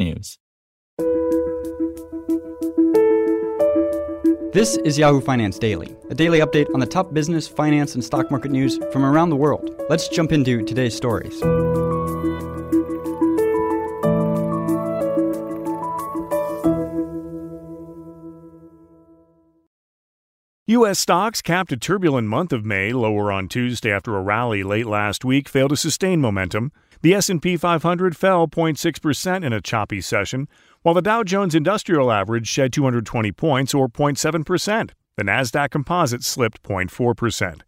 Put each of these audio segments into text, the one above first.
technews. This is Yahoo Finance Daily, a daily update on the top business, finance, and stock market news from around the world. Let's jump into today's stories. U.S. stocks capped a turbulent month of May lower on Tuesday after a rally late last week failed to sustain momentum. The S&P 500 fell 0.6% in a choppy session, while the Dow Jones Industrial Average shed 220 points or 0.7%. The Nasdaq Composite slipped 0.4%.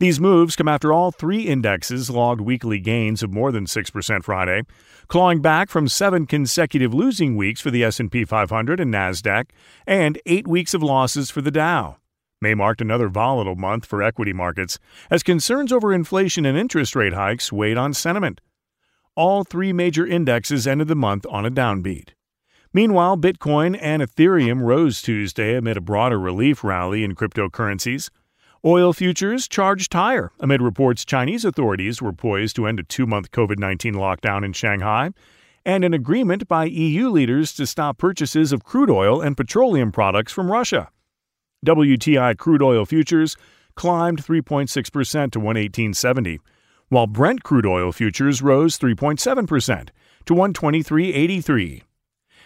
These moves come after all three indexes logged weekly gains of more than 6% Friday, clawing back from 7 consecutive losing weeks for the S&P 500 and Nasdaq and 8 weeks of losses for the Dow. May marked another volatile month for equity markets as concerns over inflation and interest rate hikes weighed on sentiment. All three major indexes ended the month on a downbeat. Meanwhile, Bitcoin and Ethereum rose Tuesday amid a broader relief rally in cryptocurrencies. Oil futures charged higher amid reports Chinese authorities were poised to end a two month COVID 19 lockdown in Shanghai and an agreement by EU leaders to stop purchases of crude oil and petroleum products from Russia. WTI crude oil futures climbed 3.6% to 118.70, while Brent crude oil futures rose 3.7% to 123.83.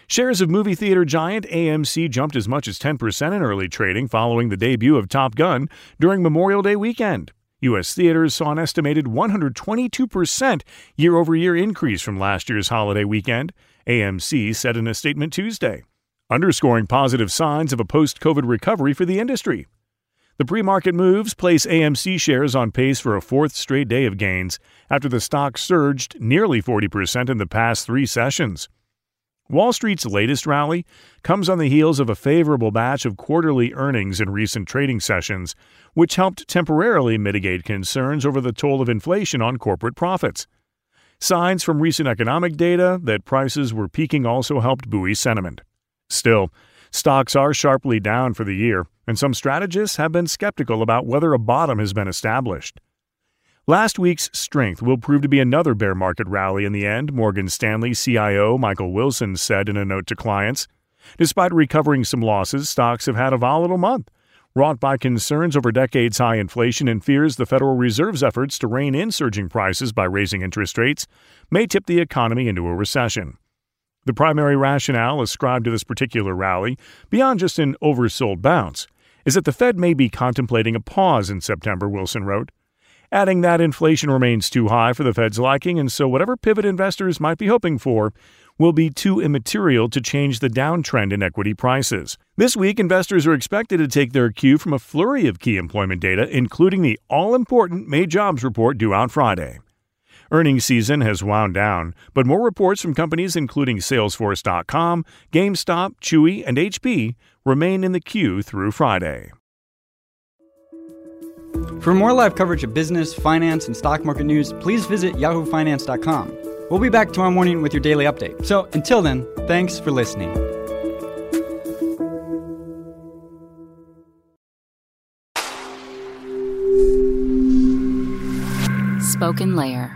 Shares of movie theater giant AMC jumped as much as 10% in early trading following the debut of Top Gun during Memorial Day weekend. U.S. theaters saw an estimated 122% year over year increase from last year's holiday weekend, AMC said in a statement Tuesday underscoring positive signs of a post COVID recovery for the industry. The pre market moves place AMC shares on pace for a fourth straight day of gains after the stock surged nearly 40% in the past three sessions. Wall Street's latest rally comes on the heels of a favorable batch of quarterly earnings in recent trading sessions, which helped temporarily mitigate concerns over the toll of inflation on corporate profits. Signs from recent economic data that prices were peaking also helped buoy sentiment. Still, stocks are sharply down for the year, and some strategists have been skeptical about whether a bottom has been established. Last week's strength will prove to be another bear market rally in the end, Morgan Stanley CIO Michael Wilson said in a note to clients. Despite recovering some losses, stocks have had a volatile month, wrought by concerns over decades high inflation and fears the Federal Reserve's efforts to rein in surging prices by raising interest rates may tip the economy into a recession. The primary rationale ascribed to this particular rally, beyond just an oversold bounce, is that the Fed may be contemplating a pause in September, Wilson wrote, adding that inflation remains too high for the Fed's liking, and so whatever pivot investors might be hoping for will be too immaterial to change the downtrend in equity prices. This week, investors are expected to take their cue from a flurry of key employment data, including the all important May jobs report due on Friday. Earnings season has wound down, but more reports from companies including Salesforce.com, GameStop, Chewy, and HP remain in the queue through Friday. For more live coverage of business, finance, and stock market news, please visit yahoofinance.com. We'll be back tomorrow morning with your daily update. So until then, thanks for listening. Spoken Layer.